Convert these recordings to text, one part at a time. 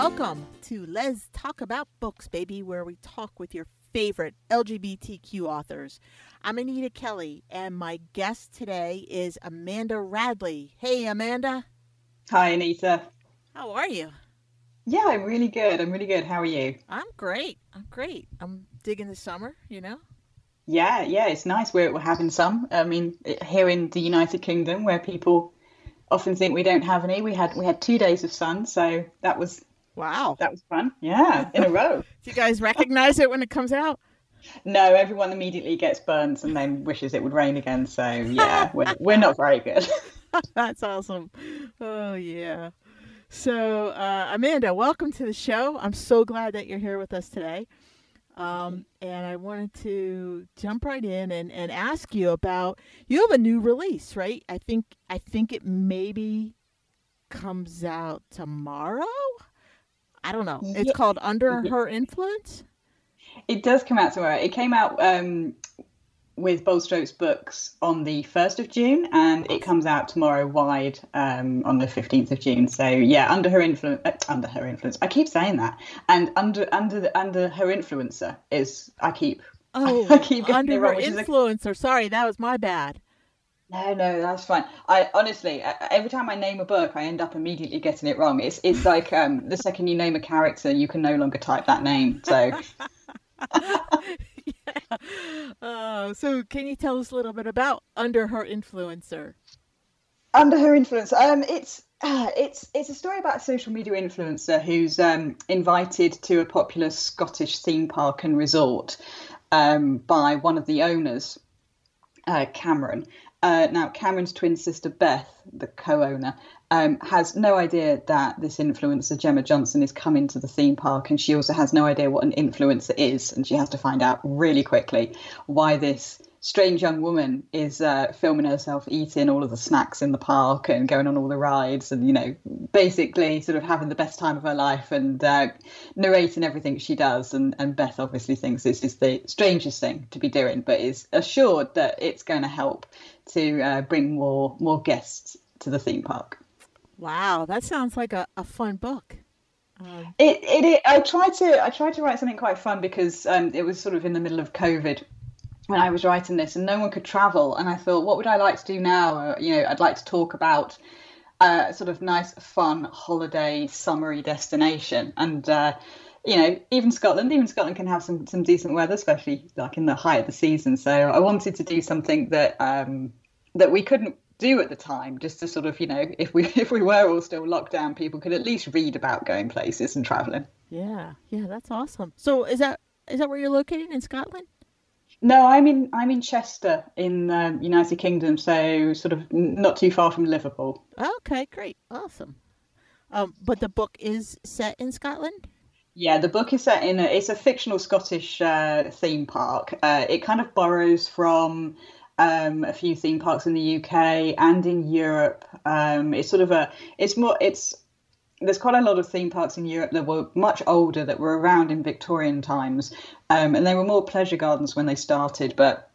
welcome to Let's Talk About Books, baby, where we talk with your favorite LGBTQ authors. I'm Anita Kelly, and my guest today is Amanda Radley. Hey, Amanda. Hi, Anita. How are you? Yeah, I'm really good. I'm really good. How are you? I'm great. I'm great. I'm digging the summer, you know? Yeah, yeah, it's nice. We're, we're having some. I mean, eh, here in the United Kingdom, where people often think we don't have any, we had we had two days of sun, so that was wow, that was fun. Yeah, in a row. Do you guys recognize it when it comes out? No, everyone immediately gets burns and then wishes it would rain again. So yeah, we're we're not very good. That's awesome. Oh yeah. So uh, Amanda, welcome to the show. I'm so glad that you're here with us today. Um, and I wanted to jump right in and, and ask you about you have a new release, right? I think I think it maybe comes out tomorrow. I don't know. It's yeah. called Under Her Influence. It does come out tomorrow. It came out um, with Bold Strokes Books on the 1st of June, and it comes out tomorrow wide um, on the 15th of June. So yeah, under her influence, uh, under her influence. I keep saying that, and under under the, under her influencer is I keep. Oh, I keep under her influencer. Sorry, that was my bad. No, no, that's fine. I honestly, every time I name a book, I end up immediately getting it wrong. It's it's like um, the second you name a character, you can no longer type that name. So. yeah. Uh, so, can you tell us a little bit about Under Her Influencer? Under Her Influence. Um, it's uh, it's it's a story about a social media influencer who's um, invited to a popular Scottish theme park and resort um, by one of the owners, uh, Cameron. Uh, now, Cameron's twin sister Beth, the co-owner, um, has no idea that this influencer Gemma Johnson is coming to the theme park, and she also has no idea what an influencer is, and she has to find out really quickly why this strange young woman is uh, filming herself eating all of the snacks in the park and going on all the rides, and you know, basically sort of having the best time of her life and uh, narrating everything she does. And, and Beth obviously thinks this is the strangest thing to be doing, but is assured that it's going to help to uh, bring more more guests to the theme park. Wow, that sounds like a, a fun book. Um, it, it, it I tried to I tried to write something quite fun because um, it was sort of in the middle of COVID when I was writing this, and no one could travel. And I thought, what would I like to do now? Uh, you know, I'd like to talk about uh, a sort of nice, fun holiday, summery destination, and. Uh, you know, even Scotland, even Scotland can have some some decent weather, especially like in the height of the season. So I wanted to do something that um, that we couldn't do at the time just to sort of you know if we if we were all still locked down people could at least read about going places and traveling. Yeah yeah that's awesome. So is that is that where you're located in scotland? No i'm in i'm in chester in the united kingdom so sort of not too far from liverpool. Okay great awesome. Um but the book is set in scotland? Yeah, the book is set in a, it's a fictional Scottish uh, theme park. Uh, it kind of borrows from um, a few theme parks in the UK and in Europe. Um, it's sort of a, it's more, it's, there's quite a lot of theme parks in Europe that were much older that were around in Victorian times, um, and they were more pleasure gardens when they started. But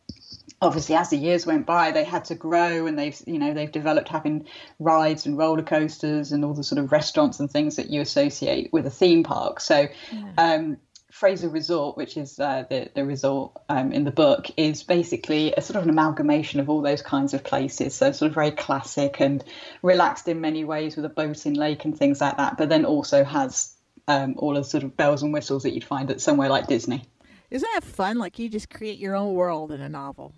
obviously, as the years went by, they had to grow, and they've you know they've developed having rides and roller coasters and all the sort of restaurants and things that you associate with a theme park. So. Yeah. Um, Fraser Resort, which is uh, the, the resort um, in the book, is basically a sort of an amalgamation of all those kinds of places. So, sort of very classic and relaxed in many ways with a boating lake and things like that, but then also has um, all the sort of bells and whistles that you'd find at somewhere like Disney. Isn't that fun? Like you just create your own world in a novel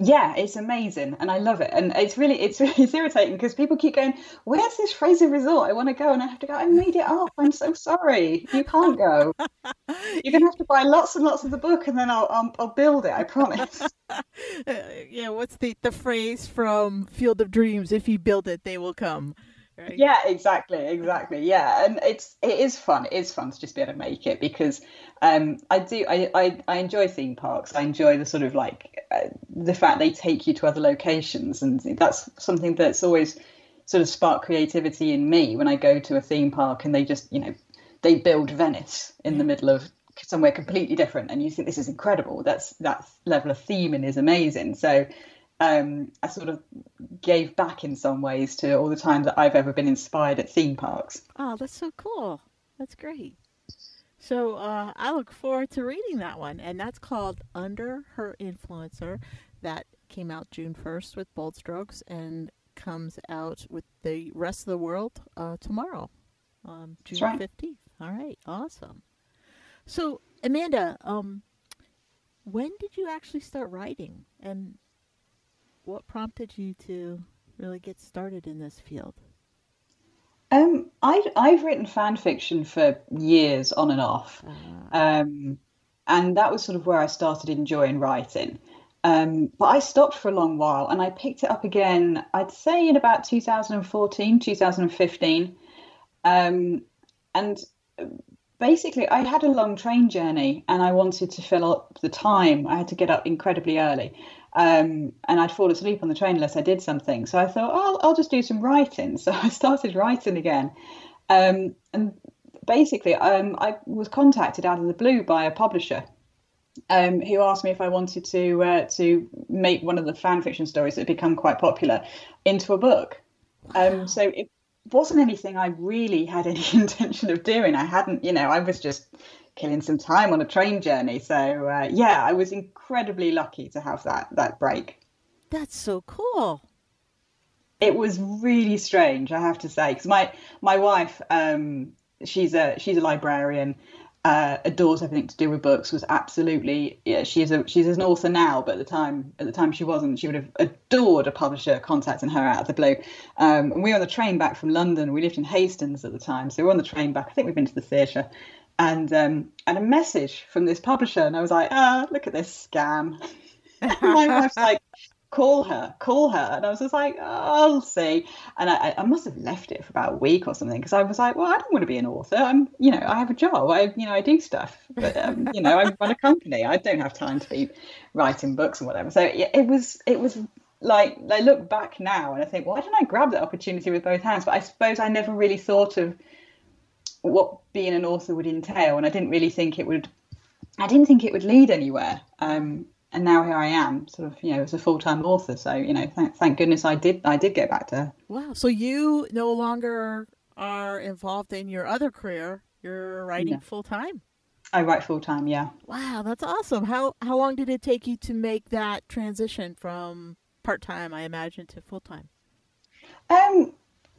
yeah, it's amazing, and I love it. And it's really, it's it's irritating because people keep going, "Where's this Fraser Resort? I want to go," and I have to go. I made it up. I'm so sorry. You can't go. You're gonna have to buy lots and lots of the book, and then I'll I'll, I'll build it. I promise. Uh, yeah, what's the the phrase from Field of Dreams? If you build it, they will come. Right? Yeah, exactly, exactly. Yeah, and it's it is fun. It is fun to just be able to make it because um, I do I, I I enjoy theme parks. I enjoy the sort of like uh, the fact they take you to other locations, and that's something that's always sort of sparked creativity in me when I go to a theme park and they just you know they build Venice in the middle of somewhere completely different, and you think this is incredible. That's that level of theming is amazing. So um, I sort of gave back in some ways to all the time that I've ever been inspired at theme parks. Oh, that's so cool. That's great. So uh, I look forward to reading that one, and that's called Under Her Influencer. That came out June first with Bold Strokes, and comes out with the rest of the world uh, tomorrow, um, June fifteenth. All right, awesome. So Amanda, um, when did you actually start writing, and what prompted you to really get started in this field? Um, I, I've written fan fiction for years on and off. Uh, um, and that was sort of where I started enjoying writing. Um, but I stopped for a long while and I picked it up again, I'd say in about 2014, 2015. Um, and basically, I had a long train journey and I wanted to fill up the time. I had to get up incredibly early. Um, and I'd fall asleep on the train unless I did something. So I thought, oh, I'll, just do some writing. So I started writing again. Um, and basically, um, I was contacted out of the blue by a publisher um, who asked me if I wanted to uh, to make one of the fan fiction stories that had become quite popular into a book. Um, so it wasn't anything I really had any intention of doing. I hadn't, you know, I was just killing some time on a train journey. So uh, yeah, I was incredibly lucky to have that that break. That's so cool. It was really strange, I have to say, because my my wife, um, she's a she's a librarian. Uh, adores everything to do with books. Was absolutely yeah. She's a she's an author now, but at the time at the time she wasn't. She would have adored a publisher contacting her out of the blue. Um, and we were on the train back from London. We lived in Hastings at the time, so we we're on the train back. I think we've been to the theatre, and um, and a message from this publisher, and I was like, ah, look at this scam. my wife's like, call her, call her, and I was just like, oh, I'll see. And I, I must have left it for about a week or something because I was like, well, I don't want to be an author. I'm, you know, I have a job. I, you know, I do stuff, but um, you know, I run a company. I don't have time to be writing books and whatever. So yeah, it was, it was like I look back now and I think, why didn't I grab that opportunity with both hands? But I suppose I never really thought of what being an author would entail, and I didn't really think it would. I didn't think it would lead anywhere. Um, and now here I am, sort of, you know, as a full time author. So, you know, thank, thank goodness I did. I did get back to. Wow. So you no longer are involved in your other career. You're writing full time. I write full time. Yeah. Wow, that's awesome. How how long did it take you to make that transition from part time, I imagine, to full time? Um,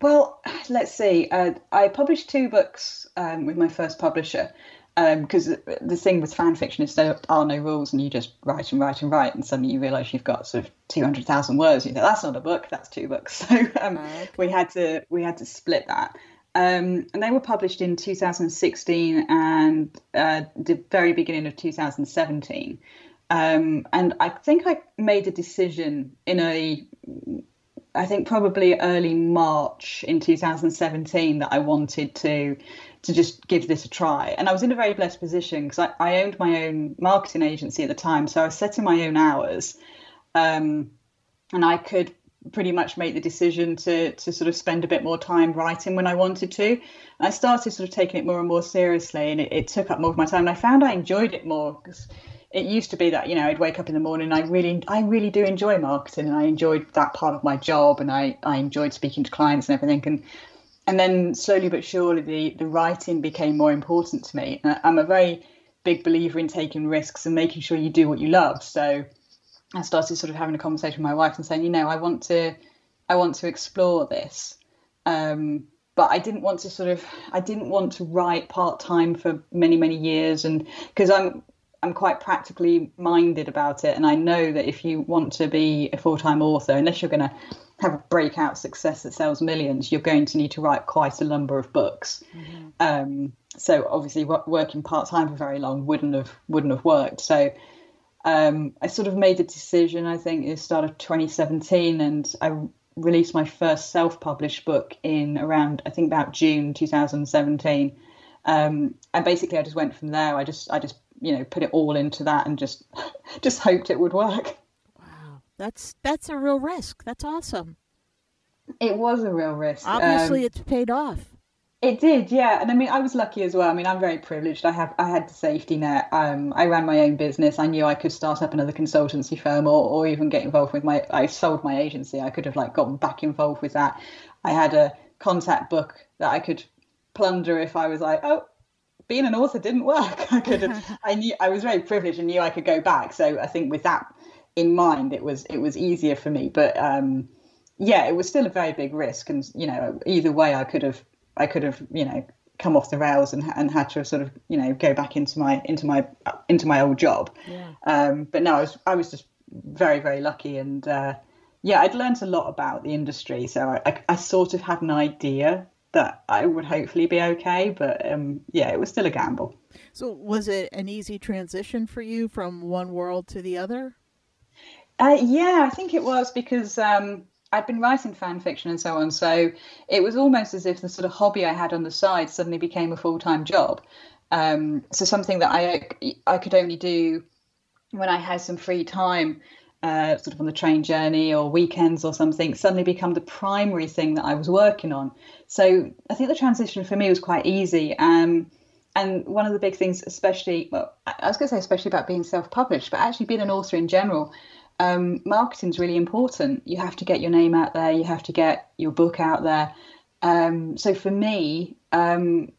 well, let's see. Uh, I published two books um, with my first publisher because um, the thing with fan fiction is there are no rules and you just write and write and write and suddenly you realise you've got sort of 200,000 words. You think that's not a book, that's two books. So um, okay. we had to we had to split that. Um, and they were published in 2016 and uh, the very beginning of 2017. Um, and I think I made a decision in a I think probably early March in 2017 that I wanted to to just give this a try. And I was in a very blessed position because I, I, owned my own marketing agency at the time, so I was setting my own hours, um, and I could pretty much make the decision to to sort of spend a bit more time writing when I wanted to. I started sort of taking it more and more seriously, and it, it took up more of my time. And I found I enjoyed it more because it used to be that you know I'd wake up in the morning. I really, I really do enjoy marketing, and I enjoyed that part of my job, and I, I enjoyed speaking to clients and everything. And and then slowly but surely, the the writing became more important to me. I'm a very big believer in taking risks and making sure you do what you love. So I started sort of having a conversation with my wife and saying, you know, I want to, I want to explore this. Um, but I didn't want to sort of I didn't want to write part time for many many years and because I'm I'm quite practically minded about it, and I know that if you want to be a full time author, unless you're going to have a breakout success that sells millions, you're going to need to write quite a number of books. Mm-hmm. Um, so obviously, working part time for very long wouldn't have wouldn't have worked. So um, I sort of made a decision. I think at the start of 2017, and I released my first self published book in around I think about June 2017. Um, and basically, I just went from there. I just I just you know put it all into that and just just hoped it would work. Wow, that's that's a real risk. That's awesome. It was a real risk. Obviously, um, it's paid off. It did, yeah. And I mean, I was lucky as well. I mean, I'm very privileged. I have I had the safety net. Um, I ran my own business. I knew I could start up another consultancy firm or, or even get involved with my. I sold my agency. I could have like gotten back involved with that. I had a contact book that I could plunder if I was like, oh, being an author didn't work. I could have, I knew I was very privileged and knew I could go back. So I think with that in mind, it was it was easier for me. But um, yeah, it was still a very big risk, and you know, either way, I could have I could have you know come off the rails and and had to sort of you know go back into my into my into my old job. Yeah. Um, but no, I was I was just very very lucky and. Uh, yeah, I'd learned a lot about the industry, so I, I, I sort of had an idea that I would hopefully be okay. But um, yeah, it was still a gamble. So, was it an easy transition for you from one world to the other? Uh, yeah, I think it was because um, I'd been writing fan fiction and so on. So it was almost as if the sort of hobby I had on the side suddenly became a full time job. Um, so something that I I could only do when I had some free time uh, sort of on the train journey or weekends or something suddenly become the primary thing that I was working on. So I think the transition for me was quite easy. Um, and one of the big things, especially, well, I was going to say especially about being self-published, but actually being an author in general, um, marketing is really important. You have to get your name out there. You have to get your book out there. Um, so for me, um,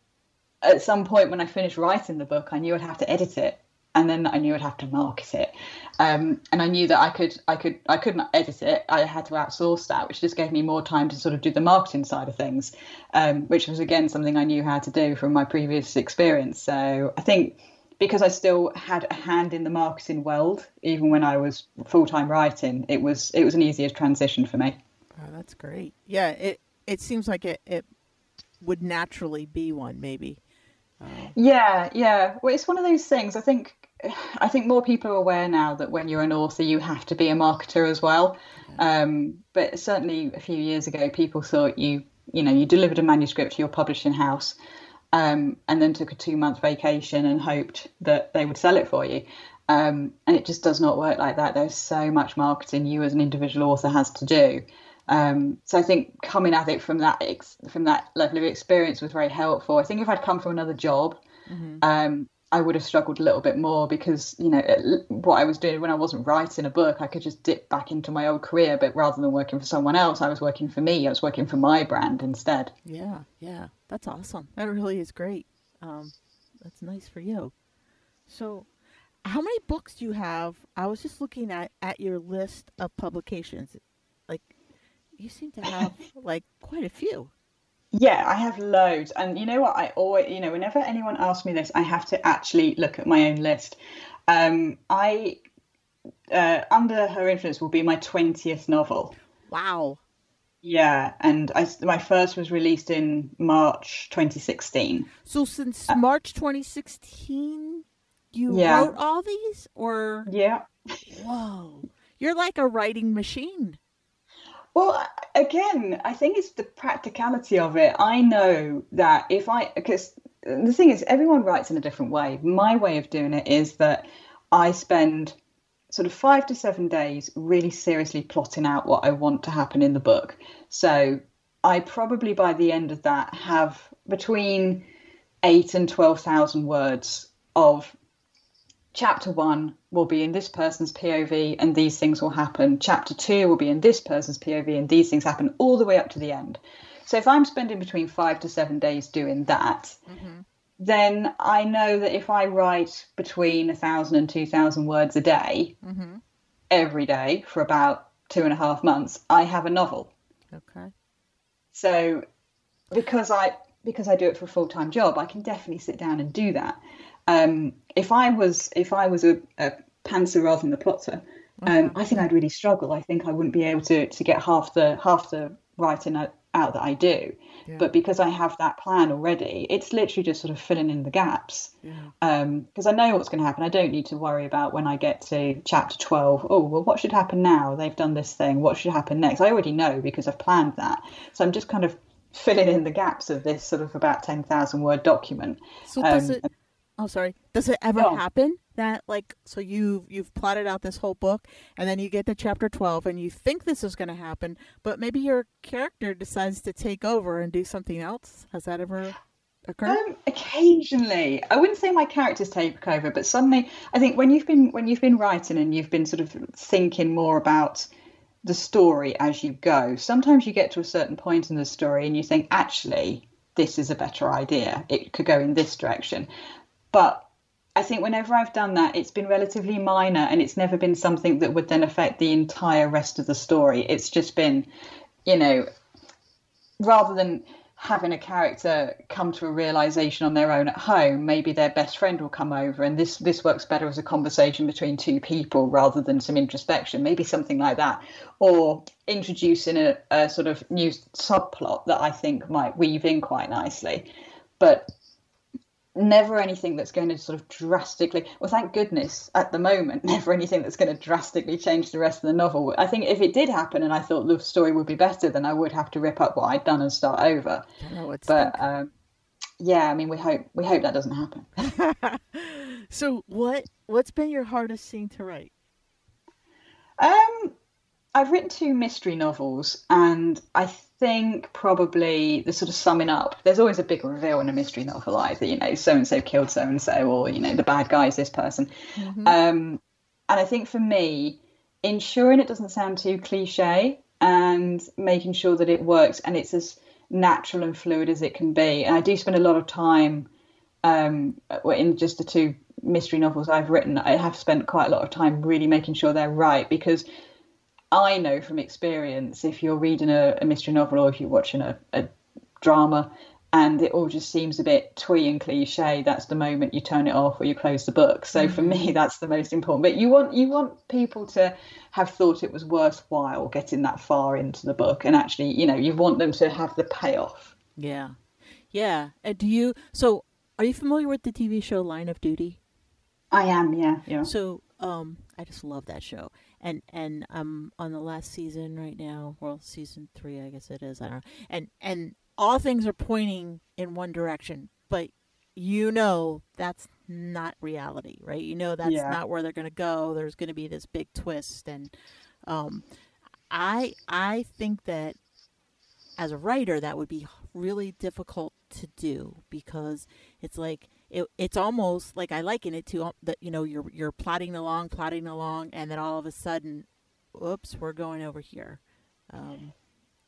at some point when I finished writing the book, I knew I'd have to edit it and then I knew I'd have to market it. Um, and I knew that I could, I could, I couldn't edit it. I had to outsource that, which just gave me more time to sort of do the marketing side of things, um, which was again something I knew how to do from my previous experience. So I think because I still had a hand in the marketing world, even when I was full time writing, it was it was an easier transition for me. Oh, that's great. Yeah, it it seems like it it would naturally be one, maybe. Uh, yeah, yeah. Well, it's one of those things. I think I think more people are aware now that when you're an author, you have to be a marketer as well. Um, but certainly a few years ago, people thought you, you know, you delivered a manuscript to your publishing house, um, and then took a two month vacation and hoped that they would sell it for you. Um, and it just does not work like that. There's so much marketing you as an individual author has to do. Um, so I think coming at it from that ex- from that level of experience was very helpful. I think if I'd come from another job, mm-hmm. um, I would have struggled a little bit more because you know what I was doing when I wasn't writing a book, I could just dip back into my old career. But rather than working for someone else, I was working for me. I was working for my brand instead. Yeah, yeah, that's awesome. That really is great. Um, that's nice for you. So, how many books do you have? I was just looking at at your list of publications. Like, you seem to have like quite a few. Yeah, I have loads. And you know what? I always, you know, whenever anyone asks me this, I have to actually look at my own list. Um, I, uh, Under Her Influence will be my 20th novel. Wow. Yeah, and I, my first was released in March 2016. So since uh, March 2016, you yeah. wrote all these? Or. Yeah. Whoa. You're like a writing machine. Well, again, I think it's the practicality of it. I know that if I, because the thing is, everyone writes in a different way. My way of doing it is that I spend sort of five to seven days really seriously plotting out what I want to happen in the book. So I probably by the end of that have between eight and 12,000 words of chapter one will be in this person's POV and these things will happen. Chapter two will be in this person's POV and these things happen all the way up to the end. So if I'm spending between five to seven days doing that, mm-hmm. then I know that if I write between a thousand and two thousand words a day mm-hmm. every day for about two and a half months, I have a novel. Okay. So because I because I do it for a full time job, I can definitely sit down and do that. Um, if I was if I was a, a pantser rather than a plotter, um, I think I'd really struggle. I think I wouldn't be able to to get half the half the writing out, out that I do. Yeah. But because I have that plan already, it's literally just sort of filling in the gaps. Because yeah. um, I know what's going to happen. I don't need to worry about when I get to chapter 12, oh, well, what should happen now? They've done this thing. What should happen next? I already know because I've planned that. So I'm just kind of filling in the gaps of this sort of about 10,000 word document. So does um, it oh sorry does it ever no. happen that like so you you've plotted out this whole book and then you get to chapter 12 and you think this is going to happen but maybe your character decides to take over and do something else has that ever occurred um, occasionally i wouldn't say my characters take over but suddenly i think when you've been when you've been writing and you've been sort of thinking more about the story as you go sometimes you get to a certain point in the story and you think actually this is a better idea. It could go in this direction. But I think whenever I've done that, it's been relatively minor and it's never been something that would then affect the entire rest of the story. It's just been, you know, rather than having a character come to a realization on their own at home, maybe their best friend will come over, and this this works better as a conversation between two people rather than some introspection, maybe something like that, or introducing a, a sort of new subplot that I think might weave in quite nicely. But never anything that's going to sort of drastically well thank goodness at the moment never anything that's going to drastically change the rest of the novel. I think if it did happen and i thought the story would be better then i would have to rip up what i'd done and start over. But um, yeah i mean we hope we hope that doesn't happen. So what what's been your hardest scene to write? Um I've written two mystery novels, and I think probably the sort of summing up. There's always a big reveal in a mystery novel, either you know, so and so killed so and so, or you know, the bad guy is this person. Mm-hmm. Um, and I think for me, ensuring it doesn't sound too cliche and making sure that it works and it's as natural and fluid as it can be. And I do spend a lot of time um, in just the two mystery novels I've written. I have spent quite a lot of time really making sure they're right because I know from experience if you're reading a, a mystery novel or if you're watching a, a, drama and it all just seems a bit twee and cliche, that's the moment you turn it off or you close the book. So for me, mm-hmm. that's the most important. But you want you want people to have thought it was worthwhile getting that far into the book, and actually, you know, you want them to have the payoff. Yeah, yeah. Uh, do you? So, are you familiar with the TV show Line of Duty? I am. Yeah, yeah. So, um, I just love that show and and I'm on the last season right now. Well, season three, I guess it is. I don't know. And and all things are pointing in one direction, but you know that's not reality, right? You know that's yeah. not where they're going to go. There's going to be this big twist, and um, I I think that as a writer that would be really difficult to do because it's like it, it's almost like I liken it to um, that you know you're you're plodding along, plodding along, and then all of a sudden, oops, we're going over here. Um,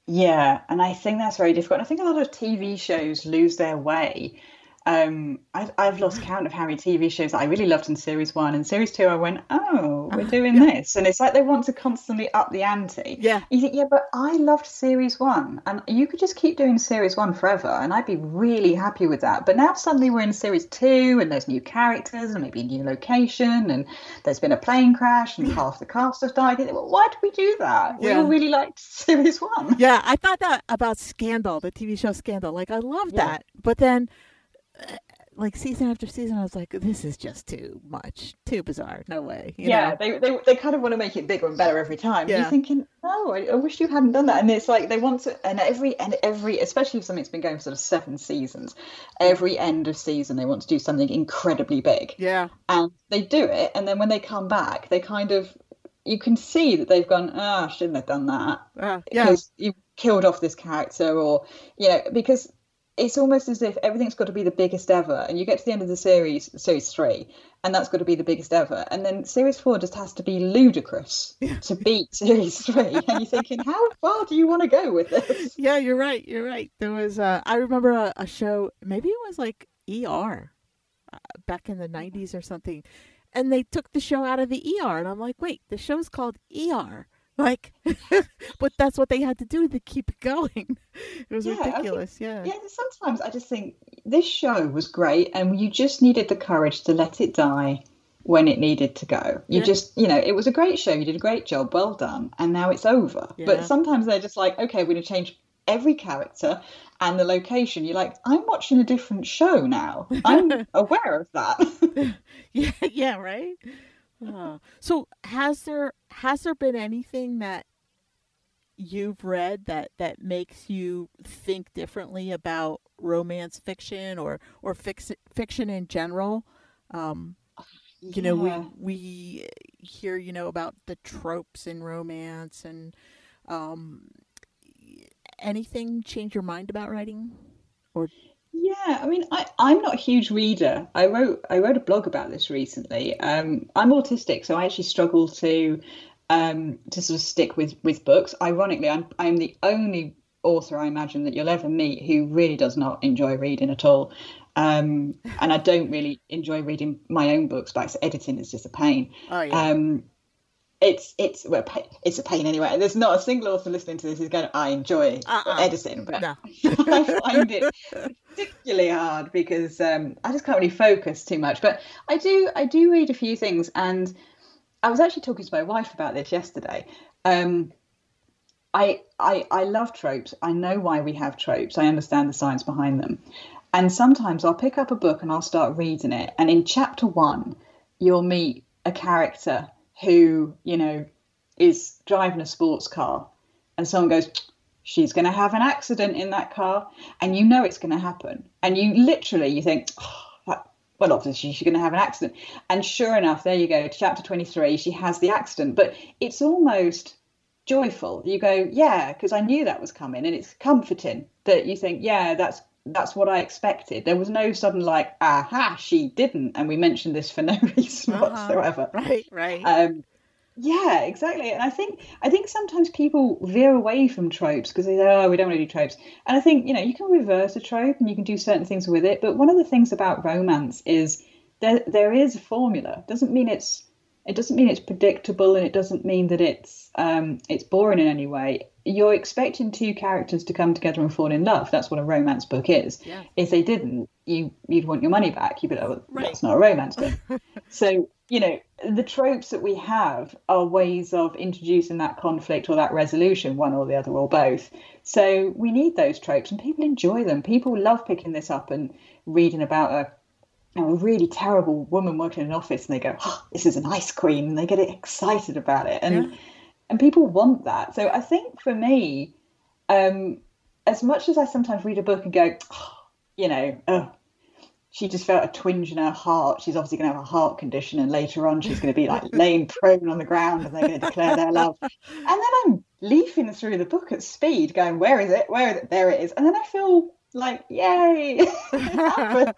yeah, and I think that's very difficult. I think a lot of TV shows lose their way um, I, I've lost count of how many TV shows that I really loved in series one and series two. I went, oh, we're doing yeah. this, and it's like they want to constantly up the ante. Yeah, you think, yeah, but I loved series one, and you could just keep doing series one forever, and I'd be really happy with that. But now suddenly we're in series two, and there's new characters, and maybe a new location, and there's been a plane crash, and half the cast have died. Well, why did we do that? We all really liked series one. Yeah, I thought that about Scandal, the TV show Scandal. Like I loved yeah. that, but then like season after season, I was like, this is just too much, too bizarre. No way. yeah, they, they they kind of want to make it bigger and better every time. Yeah. You're thinking, oh, I, I, wish you hadn't done that. And it's like they want to, and every and every, especially if something's been going for sort of seven seasons, every end of season they want to do something incredibly big. Yeah, and they do it, and then when they come back, they kind of, you can see that they've gone, ah, oh, shouldn't have done that. Uh, yeah, because you killed off this character, or you know, because it's almost as if everything's got to be the biggest ever and you get to the end of the series series three and that's got to be the biggest ever and then series four just has to be ludicrous to beat series three and you're thinking how far do you want to go with this? Yeah you're right you're right. There was uh, i remember a, a, show maybe it was like er uh, back in the 90s or something and they took the show out of the er and i'm like wait the show's called er like, but that's what they had to do to keep it going. It was yeah, ridiculous. Think, yeah. Yeah. Sometimes I just think this show was great, and you just needed the courage to let it die when it needed to go. You yeah. just, you know, it was a great show. You did a great job. Well done. And now it's over. Yeah. But sometimes they're just like, okay, we're going to change every character and the location. You're like, I'm watching a different show now. I'm aware of that. yeah. Yeah. Right. So has there has there been anything that you've read that that makes you think differently about romance fiction or or fix, fiction in general? Um, you yeah. know, we we hear you know about the tropes in romance and um, anything change your mind about writing or yeah, I mean, I, I'm not a huge reader. I wrote I wrote a blog about this recently. Um, I'm autistic, so I actually struggle to um, to sort of stick with with books. Ironically, I'm I'm the only author I imagine that you'll ever meet who really does not enjoy reading at all. Um, and I don't really enjoy reading my own books, but editing is just a pain. Oh, yeah. Um, it's it's well, it's a pain anyway. There's not a single author listening to this who's going, "I enjoy uh-uh. editing," but no. I find it particularly hard because um, I just can't really focus too much. But I do I do read a few things, and I was actually talking to my wife about this yesterday. Um, I, I I love tropes. I know why we have tropes. I understand the science behind them. And sometimes I'll pick up a book and I'll start reading it, and in chapter one, you'll meet a character who, you know, is driving a sports car and someone goes, she's going to have an accident in that car and you know it's going to happen. And you literally, you think, oh, that, well, obviously she's going to have an accident. And sure enough, there you go, chapter 23, she has the accident. But it's almost joyful. You go, yeah, because I knew that was coming. And it's comforting that you think, yeah, that's that's what I expected. There was no sudden like, aha, she didn't, and we mentioned this for no reason uh-huh. whatsoever. Right, right. Um, yeah, exactly. And I think I think sometimes people veer away from tropes because they say, "Oh, we don't want to do tropes." And I think you know you can reverse a trope and you can do certain things with it. But one of the things about romance is there there is a formula. Doesn't mean it's it doesn't mean it's predictable, and it doesn't mean that it's um, it's boring in any way you're expecting two characters to come together and fall in love. That's what a romance book is. Yeah. If they didn't, you you'd want your money back. You'd be like, well, right. that's not a romance book. so you know the tropes that we have are ways of introducing that conflict or that resolution, one or the other or both. So we need those tropes, and people enjoy them. People love picking this up and reading about a you know, a really terrible woman working in an office, and they go, oh, "This is an ice cream. and they get excited about it, and. Yeah and people want that. So I think for me, um, as much as I sometimes read a book and go, oh, you know, oh, she just felt a twinge in her heart. She's obviously going to have a heart condition, and later on she's going to be like laying prone on the ground, and they're going to declare their love. And then I'm leafing through the book at speed, going, "Where is it? Where is it? There it is." And then I feel like, "Yay!" and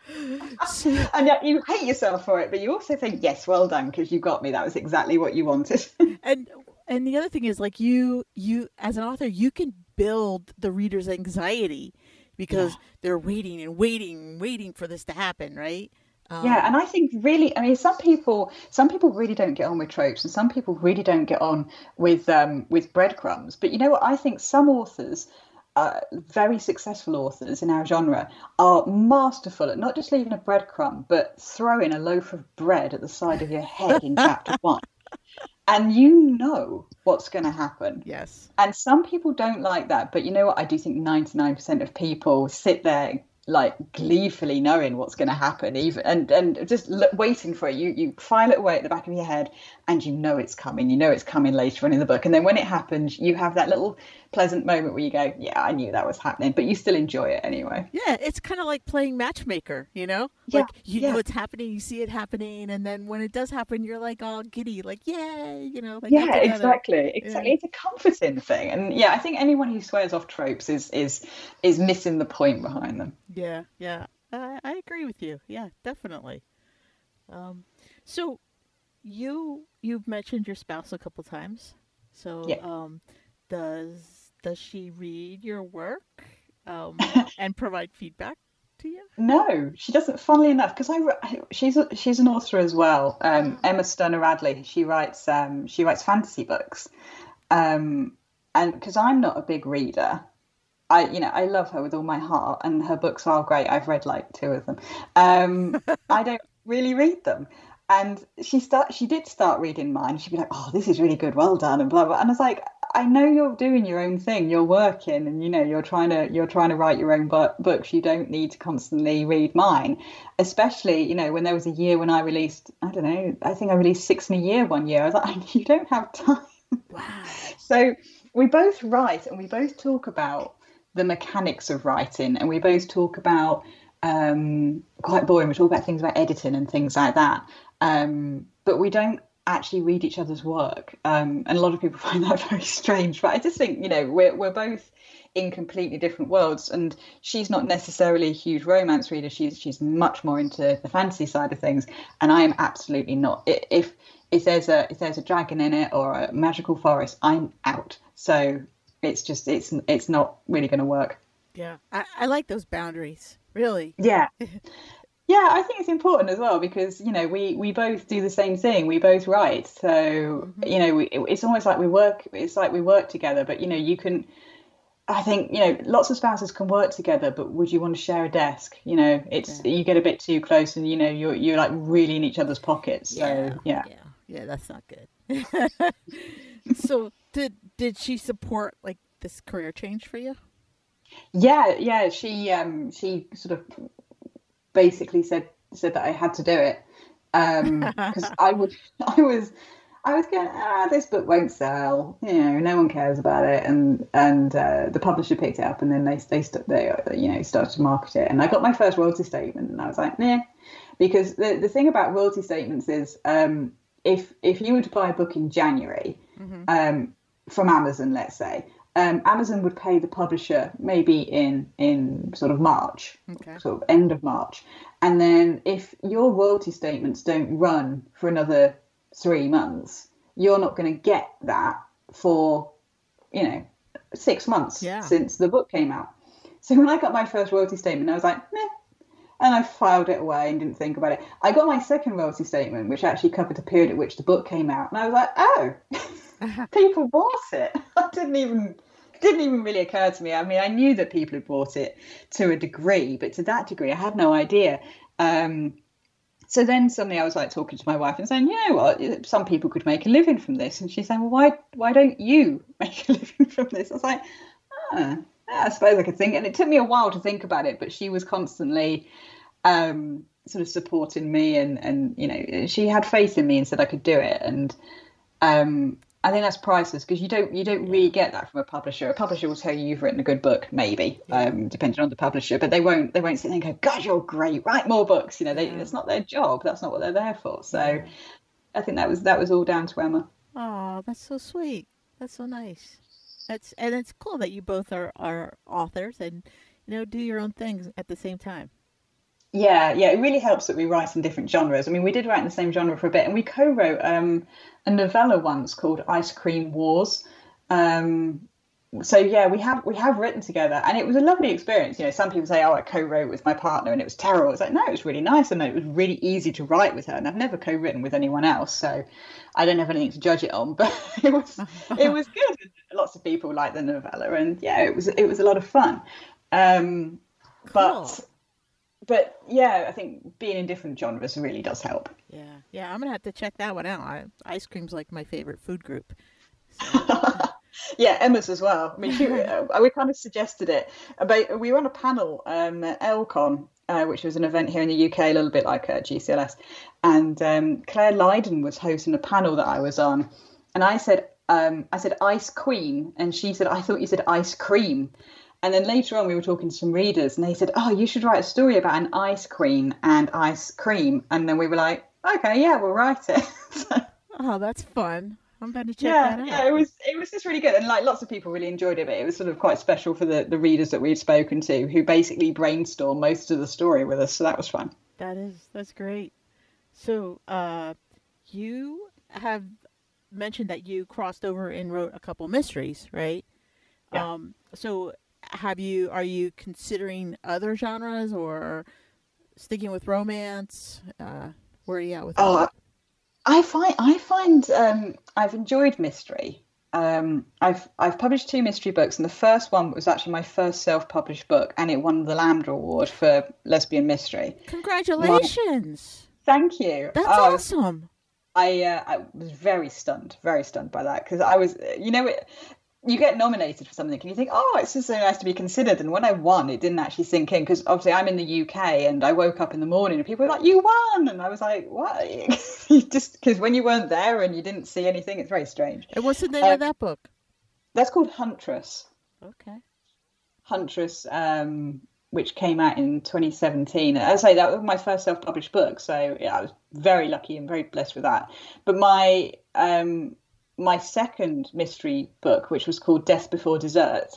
yet you hate yourself for it, but you also think, "Yes, well done, because you got me. That was exactly what you wanted." and and the other thing is like you you as an author you can build the reader's anxiety because yeah. they're waiting and waiting and waiting for this to happen right um, yeah and i think really i mean some people some people really don't get on with tropes and some people really don't get on with um, with breadcrumbs but you know what i think some authors uh, very successful authors in our genre are masterful at not just leaving a breadcrumb, but throwing a loaf of bread at the side of your head in chapter one and you know what's going to happen. Yes. And some people don't like that, but you know what? I do think 99% of people sit there like gleefully knowing what's going to happen even and and just look, waiting for it you you file it away at the back of your head and you know it's coming you know it's coming later on in the book and then when it happens you have that little pleasant moment where you go yeah i knew that was happening but you still enjoy it anyway yeah it's kind of like playing matchmaker you know yeah, like you yeah. know it's happening you see it happening and then when it does happen you're like all giddy like yay you know like yeah exactly exactly yeah. it's a comforting thing and yeah i think anyone who swears off tropes is is is missing the point behind them yeah, yeah, I, I agree with you. Yeah, definitely. Um, so you you've mentioned your spouse a couple times. So yeah. um, does does she read your work um, and provide feedback to you? No, she doesn't. Funnily enough, because I she's a, she's an author as well. Um, ah. Emma Sterner Radley. She writes um, she writes fantasy books, um, and because I'm not a big reader, I, you know, I love her with all my heart, and her books are great. I've read like two of them. Um, I don't really read them, and she start, she did start reading mine. She'd be like, "Oh, this is really good, well done," and blah blah. And I was like, I know you're doing your own thing. You're working, and you know, you're trying to you're trying to write your own bu- books. You don't need to constantly read mine, especially you know when there was a year when I released. I don't know. I think I released six in a year one year. I was like, you don't have time. Wow. so we both write and we both talk about the mechanics of writing, and we both talk about um, quite boring. We talk about things about editing and things like that, um, but we don't actually read each other's work. Um, and a lot of people find that very strange. But I just think you know we're we're both in completely different worlds, and she's not necessarily a huge romance reader. She's she's much more into the fantasy side of things, and I am absolutely not. If if there's a if there's a dragon in it or a magical forest, I'm out. So it's just it's it's not really going to work. Yeah, I, I like those boundaries. Really. Yeah. Yeah, I think it's important as well because you know we we both do the same thing. We both write, so mm-hmm. you know we, it's almost like we work. It's like we work together. But you know you can. I think you know lots of spouses can work together, but would you want to share a desk? You know, it's yeah. you get a bit too close, and you know you're you're like really in each other's pockets. So yeah, yeah, yeah, yeah that's not good. so did did she support like this career change for you? Yeah, yeah. She um she sort of basically said said that I had to do it. Because um, I would I was I was going ah this book won't sell. You know no one cares about it. And and uh, the publisher picked it up and then they they st- they you know started to market it. And I got my first royalty statement and I was like nah. Because the the thing about royalty statements is um, if if you were to buy a book in January mm-hmm. um, from Amazon let's say um, Amazon would pay the publisher maybe in in sort of March, okay. sort of end of March, and then if your royalty statements don't run for another three months, you're not going to get that for you know six months yeah. since the book came out. So when I got my first royalty statement, I was like, meh. And I filed it away and didn't think about it. I got my second royalty statement, which actually covered the period at which the book came out, and I was like, oh, people bought it. I didn't even didn't even really occur to me. I mean, I knew that people had bought it to a degree, but to that degree, I had no idea. Um, so then suddenly I was like talking to my wife and saying, you know what, some people could make a living from this. And she's saying, well, why, why don't you make a living from this? I was like, ah, I suppose I could think. And it took me a while to think about it, but she was constantly um, sort of supporting me and, and, you know, she had faith in me and said I could do it. And, um, I think that's priceless because you don't you don't really get that from a publisher. A publisher will tell you you've written a good book, maybe, yeah. um, depending on the publisher, but they won't they won't sit there and go, "God, you're great. Write more books." You know, they, yeah. it's not their job. That's not what they're there for. So, yeah. I think that was that was all down to Emma. Oh, that's so sweet. That's so nice. That's and it's cool that you both are are authors and you know do your own things at the same time. Yeah, yeah, it really helps that we write in different genres. I mean, we did write in the same genre for a bit, and we co-wrote um, a novella once called Ice Cream Wars. Um, so yeah, we have we have written together, and it was a lovely experience. You know, some people say, "Oh, I co-wrote with my partner, and it was terrible." It's like, no, it was really nice, and it was really easy to write with her. And I've never co-written with anyone else, so I don't have anything to judge it on. But it was it was good. Lots of people liked the novella, and yeah, it was it was a lot of fun. Um, cool. But but yeah, I think being in different genres really does help. Yeah, yeah, I'm gonna have to check that one out. I, ice cream's like my favorite food group. So. yeah, Emma's as well. I mean, she, uh, we kind of suggested it. But we were on a panel um, at L-Con, uh, which was an event here in the UK, a little bit like uh, GCLS, and um, Clare Lydon was hosting a panel that I was on, and I said, um, I said ice queen, and she said, I thought you said ice cream. And then later on, we were talking to some readers, and they said, "Oh, you should write a story about an ice queen and ice cream." And then we were like, "Okay, yeah, we'll write it." so, oh, that's fun. I'm going to check yeah, that out. Yeah, it was it was just really good, and like lots of people really enjoyed it. But it was sort of quite special for the the readers that we'd spoken to, who basically brainstormed most of the story with us. So that was fun. That is that's great. So, uh, you have mentioned that you crossed over and wrote a couple mysteries, right? Yeah. Um, so have you are you considering other genres or sticking with romance? Uh, where are you at with oh, that? I find I find um, I've enjoyed mystery. Um, I've I've published two mystery books, and the first one was actually my first self-published book, and it won the Lambda Award for lesbian mystery. Congratulations! My, thank you. That's oh, awesome. I uh, I was very stunned, very stunned by that because I was, you know, it, you get nominated for something and you think, oh, it's just so nice to be considered. And when I won, it didn't actually sink in because obviously I'm in the UK and I woke up in the morning and people were like, you won. And I was like, what? just because when you weren't there and you didn't see anything, it's very strange. And what's the name um, of that book? That's called Huntress. Okay. Huntress, um, which came out in 2017. As I say, that was my first self published book. So yeah, I was very lucky and very blessed with that. But my. Um, my second mystery book, which was called Death Before Dessert,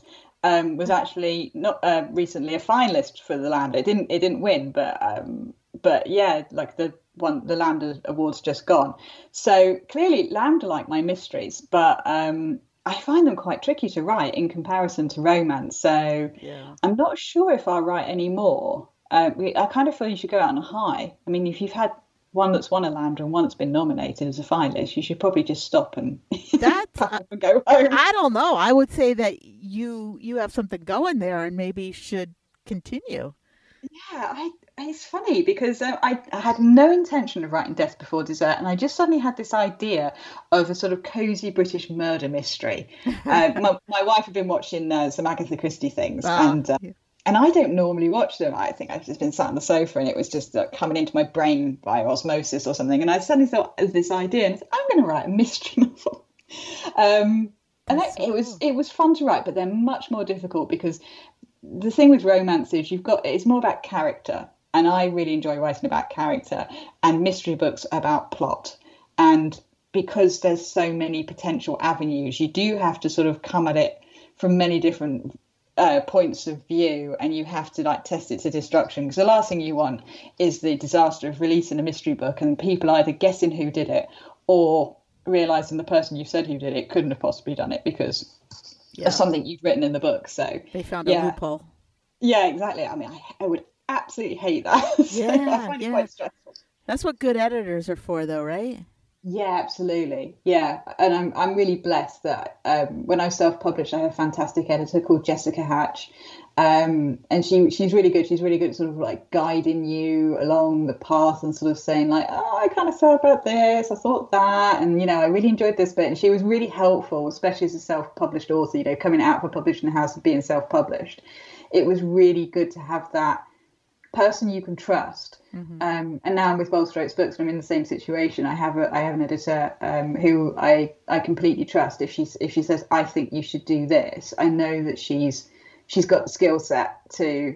um, was actually not uh, recently a finalist for the Lambda. It didn't it didn't win, but um, but yeah, like the one the Lambda award's just gone. So clearly Lambda like my mysteries, but um, I find them quite tricky to write in comparison to romance. So Yeah. I'm not sure if I'll write any more. Uh, we, I kind of feel you should go out on a high. I mean, if you've had one that's won a Lambda and one that's been nominated as a finalist, you should probably just stop and That pack up and go home. I don't know. I would say that you you have something going there and maybe should continue. Yeah, I, it's funny because uh, I, I had no intention of writing Death Before Dessert, and I just suddenly had this idea of a sort of cozy British murder mystery. Uh, my, my wife had been watching uh, some Agatha Christie things, Ah, and uh. And I don't normally watch them. I think I've just been sat on the sofa, and it was just uh, coming into my brain by osmosis or something. And I suddenly thought of this idea, and thought, I'm going to write a mystery novel. Um, and it, it was cool. it was fun to write, but they're much more difficult because the thing with romance is you've got it's more about character and i really enjoy writing about character and mystery books about plot and because there's so many potential avenues you do have to sort of come at it from many different uh, points of view and you have to like test it to destruction because the last thing you want is the disaster of releasing a mystery book and people either guessing who did it or realizing the person you said who did it couldn't have possibly done it because Yeah. of something you've written in the book so They found a loophole. yeah, exactly. I mean, I, I would absolutely hate that. So Yeah, I find yeah. it quite stressful. That's what good editors are for though, right? Yeah, absolutely. Yeah, and I'm I'm really blessed that um, when I self-published, I had a fantastic editor called Jessica Hatch, um, and she she's really good. She's really good at sort of like guiding you along the path and sort of saying like, oh, I kind of thought about this, I thought that, and you know, I really enjoyed this bit. And she was really helpful, especially as a self-published author. You know, coming out a publishing house and being self-published, it was really good to have that person you can trust. Um, and now I'm with Bold Strokes Books, and I'm in the same situation. I have a I have an editor um, who I I completely trust. If she's if she says I think you should do this, I know that she's she's got the skill set to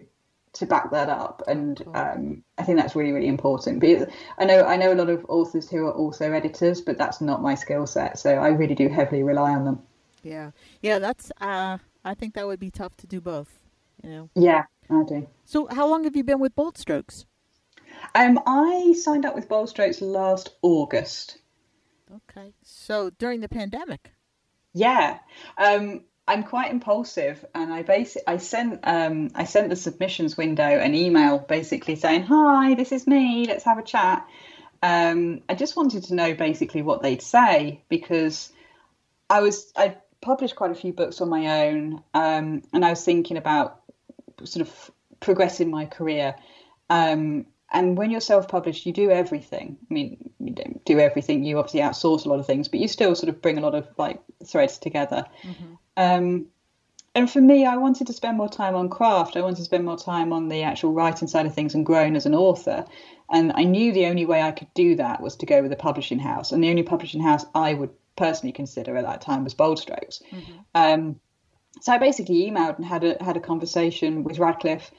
to back that up, and um, I think that's really really important. Because I know I know a lot of authors who are also editors, but that's not my skill set. So I really do heavily rely on them. Yeah. Yeah, that's uh I think that would be tough to do both, you know. Yeah, I do. So how long have you been with Bold Strokes? Um, I signed up with Bold Strokes last August. Okay. So during the pandemic. Yeah, um, I'm quite impulsive, and I basi- I sent um, I sent the submissions window an email basically saying, "Hi, this is me. Let's have a chat." Um, I just wanted to know basically what they'd say because I was I published quite a few books on my own, um, and I was thinking about sort of progress in my career. Um, and when you're self-published, you do everything. I mean, you don't do everything. You obviously outsource a lot of things, but you still sort of bring a lot of like threads together. Um, and for me, I wanted to spend more time on craft. I wanted to spend more time on the actual writing side of things and growing as an author. And I knew the only way I could do that was to go with a publishing house. And the only publishing house I would personally consider at that time was Bold Strokes. Um, so I basically emailed and had a had a conversation with Radclyffe.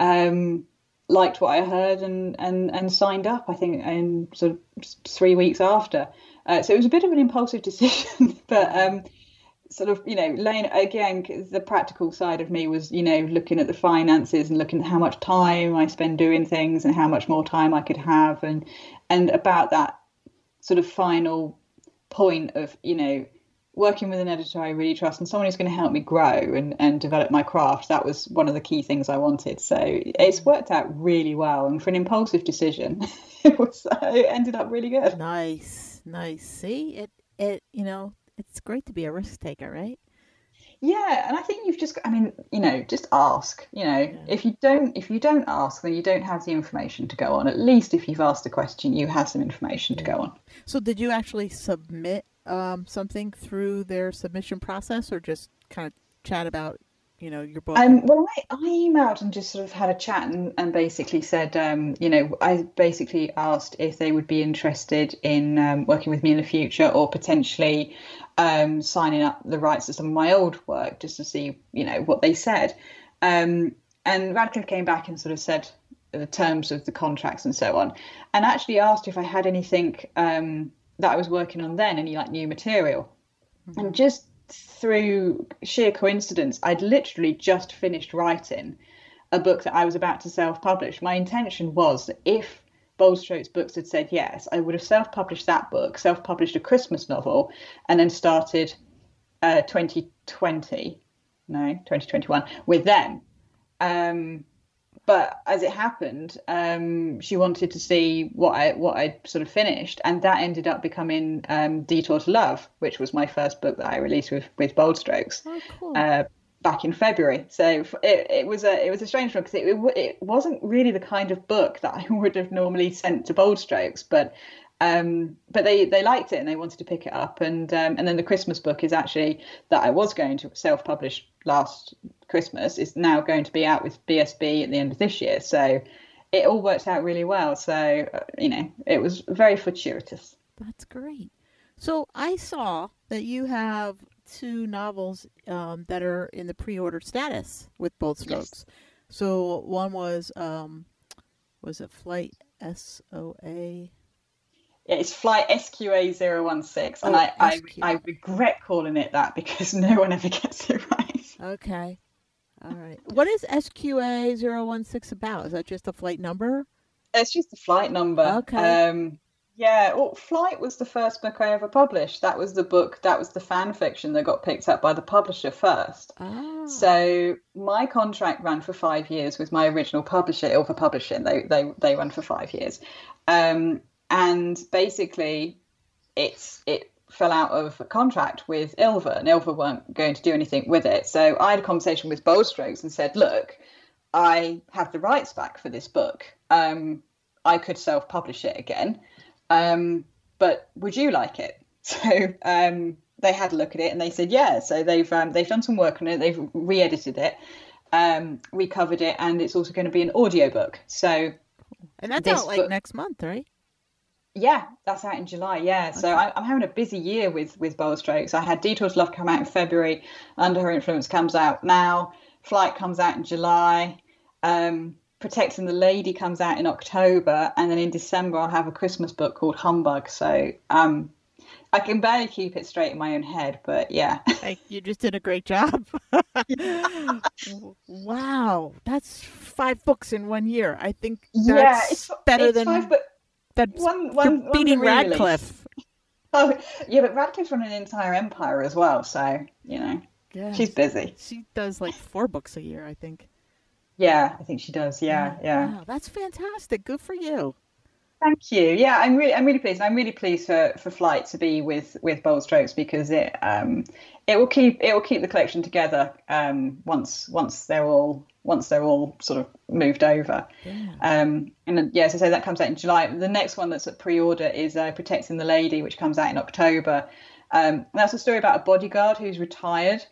Um, liked what I heard and, and, and signed up. I think in sort of three weeks after. Uh, so it was a bit of an impulsive decision, but um, sort of you know laying again the practical side of me was you know looking at the finances and looking at how much time I spend doing things and how much more time I could have and and about that sort of final point of you know working with an editor I really trust and someone who's going to help me grow and, and develop my craft. That was one of the key things I wanted. So it's worked out really well. And for an impulsive decision, it was it ended up really good. Nice. Nice. See? It it you know, it's great to be a risk taker, right? Yeah, and I think you've just I mean, you know, just ask. You know, if you don't if you don't ask, then you don't have the information to go on. At least if you've asked a question, you have some information to go on. So did you actually submit um, something through their submission process or just kind of chat about, you know, your book? Um, well, I, I emailed and just sort of had a chat and, and basically said, um, you know, I basically asked if they would be interested in um, working with me in the future or potentially um, signing up the rights to some of my old work just to see, you know, what they said. Um, and Radclyffe came back and sort of said the terms of the contracts and so on, and actually asked if I had anything um, that I was working on then, any like new material. And just through sheer coincidence, I'd literally just finished writing a book that I was about to self publish. My intention was that if Bold Strokes Books had said yes, I would have self published that book, self published a Christmas novel, and then started uh, 2020, no, 2021 with them. Um, but as it happened, um, she wanted to see what I what I sort of finished, and that ended up becoming um, Detour to Love, which was my first book that I released with with Bold Strokes. Oh, cool. Uh, back in February. So it, it was a it was a strange one because it, it, it wasn't really the kind of book that I would have normally sent to Bold Strokes, but um, but they they liked it and they wanted to pick it up and um, and then the Christmas book is actually that I was going to self publish last Christmas is now going to be out with BSB at the end of this year. So it all worked out really well. So uh, you know it was very fortuitous. That's great. So I saw that you have two novels um, that are in the pre-order status with Bold Strokes. Yes. So one was um, was it Flight SOA? Yeah, it's Flight SQA 016, and oh, I, I, I regret calling it that because no one ever gets it right. Okay. All right. What is SQA 016 about? Is that just a flight number? It's just a flight number. Okay. Um, yeah, well, Flight was the first book I ever published. That was the book, that was the fan fiction that got picked up by the publisher first. Ah. So my contract ran for five years with my original publisher, Ylva Publishing. They they they run for five years, um, and basically, it's it fell out of contract with Ylva, and Ylva weren't going to do anything with it. So I had a conversation with Bold Strokes and said, look, I have the rights back for this book. Um, I could self-publish it again um, but would you like it? So um, they had a look at it and they said, yeah. So they've um, they've done some work on it. They've re-edited it, um, recovered it, and it's also going to be an audiobook. So and that's out like book, next month, right? Yeah, that's out in July. Yeah, okay. so I, am having a busy year with with Bold Strokes. I had Detour to Love come out in February. Under Her Influence comes out now. Flight comes out in July. Um, Protecting the Lady comes out in October, and then in December I'll have a Christmas book called Humbug. So um, I can barely keep it straight in my own head, but yeah. You just did a great job. wow, that's five books in one year. I think that's yeah, it's, better it's than five, but that. One, one, beating Radclyffe. Oh yeah, but Radclyffe's run an entire empire as well, so you know, yeah, she's busy. She does like four books a year, I think. Yeah, I think she does. Yeah, yeah. Wow, that's fantastic. Good for you. Thank you. Yeah, I'm really, I'm really pleased. I'm really pleased for, for Flight to be with with Bold Strokes because it um it will keep it will keep the collection together um once once they're all once they're all sort of moved over. Yeah. Um and yeah, as I say, that comes out in July. The next one that's at pre-order is uh, Protecting the Lady, which comes out in October. Um, that's a story about a bodyguard who's retired.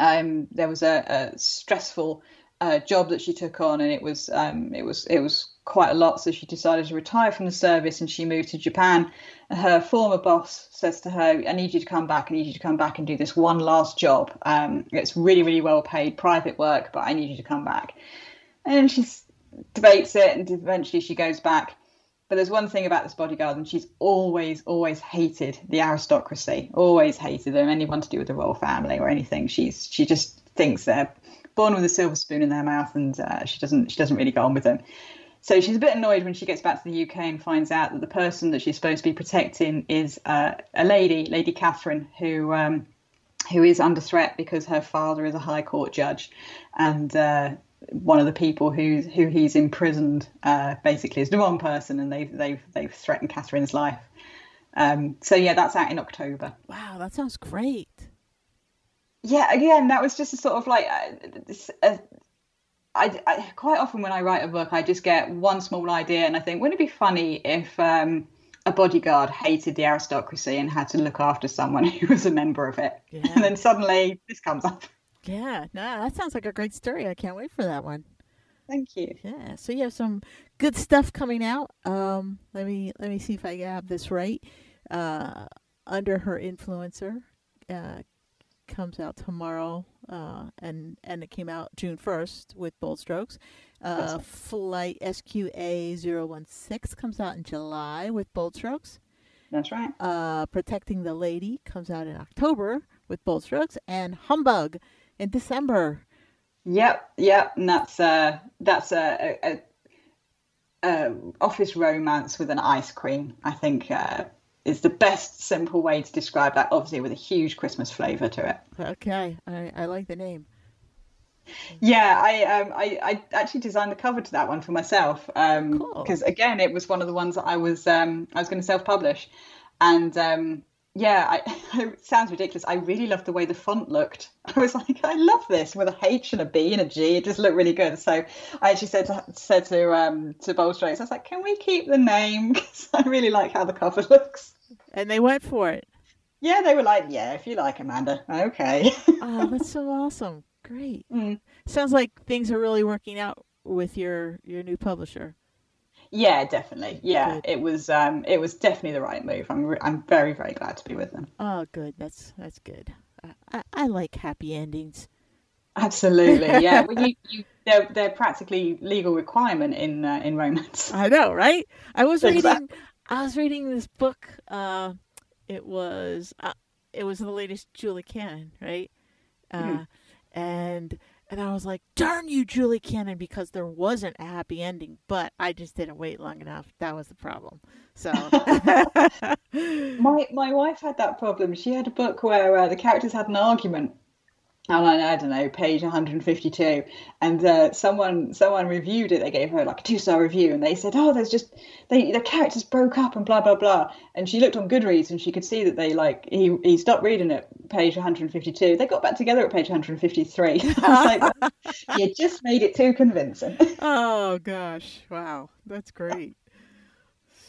Um, there was a, a stressful uh, job that she took on, and it was um, it was it was quite a lot. So she decided to retire from the service, and she moved to Japan. Her former boss says to her, "I need you to come back. I need you to come back and do this one last job. Um, it's really really well paid private work, but I need you to come back." And she debates it, and eventually she goes back. But there's one thing about this bodyguard, and she's always, always hated the aristocracy, always hated them, anyone to do with the royal family or anything. She's she just thinks they're born with a silver spoon in their mouth, and uh, she doesn't she doesn't really go on with them. So she's a bit annoyed when she gets back to the UK and finds out that the person that she's supposed to be protecting is uh, a lady, Lady Catherine, who um, who is under threat because her father is a High Court judge, and uh, one of the people who who he's imprisoned uh, basically is the wrong person, and they've they've they've threatened Catherine's life. Um, so yeah, that's out in October. Wow, that sounds great yeah, again, that was just a sort of like, uh, I, I, quite often when I write a book, I just get one small idea and I think, wouldn't it be funny if um, a bodyguard hated the aristocracy and had to look after someone who was a member of it? Yeah. And then suddenly this comes up. Yeah, no, that sounds like a great story. I can't wait for that one. Thank you. Yeah, so you have some good stuff coming out. Um, let me let me see if I have this right. Uh, under her influencer, uh, comes out tomorrow, uh, and and it came out June first with Bold Strokes. Uh, Flight SQA 016 comes out in July with Bold Strokes. That's right. Uh, Protecting the Lady comes out in October with Bold Strokes, and Humbug in December. Yep, yep, and that's uh, that's a, a, a, a office romance with an ice cream. I think uh, is the best simple way to describe that. Obviously, with a huge Christmas flavour to it. Okay, I, I like the name. Yeah, I um I, I actually designed the cover to that one for myself um because Cool. again it was one of the ones that I was um I was going to self publish, and um yeah I it sounds ridiculous. I really loved the way the font looked. I was like I love this with a H and a B and a G. It just looked really good. So I actually said to, said to um to Bold Strokes, I was like, can we keep the name? Because I really like how the cover looks. And they went for it. Yeah, they were like, yeah, if you like Amanda, okay. Oh, that's so awesome. Great. Mm. Sounds like things are really working out with your your new publisher. Yeah, definitely. Yeah, Good. it was um it was definitely the right move. I'm re- I'm very very glad to be with them. Oh, good. That's that's good. I, I, like happy endings. Absolutely. Yeah. well, you, you they're they're practically legal requirement in uh, in romance. I know, right? I was reading. I was reading this book. Uh, it was uh, it was the latest Julie Cannon, right? Uh, Mhm. and and I was like, "Darn you, Julie Cannon!" Because there wasn't a happy ending, but I just didn't wait long enough. That was the problem. So, My my wife had that problem. She had a book where uh, the characters had an argument. And I, I don't know, page 152, and uh, someone someone reviewed it. They gave her like a two star review, and they said, "Oh, there's just they the characters broke up and blah blah blah." And she looked on Goodreads, and she could see that they like he he stopped reading at page 152. They got back together at page 153. I was like, "You just made it too convincing." oh gosh, wow, that's great.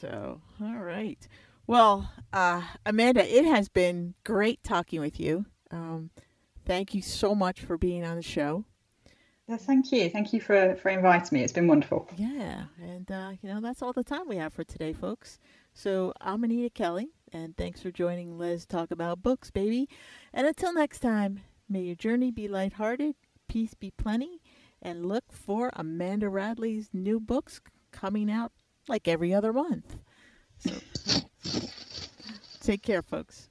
So, all right. Well, uh, Amanda, it has been great talking with you. Um, thank you so much for being on the show. Yeah, thank you, thank you for for inviting me. It's been wonderful. Yeah, and uh, you know that's all the time we have for today, folks. So I'm Anita Kelly, and thanks for joining Les talk about books, baby. And until next time, may your journey be lighthearted, peace be plenty, and look for Amanda Radley's new books coming out like every other month. So take care, folks.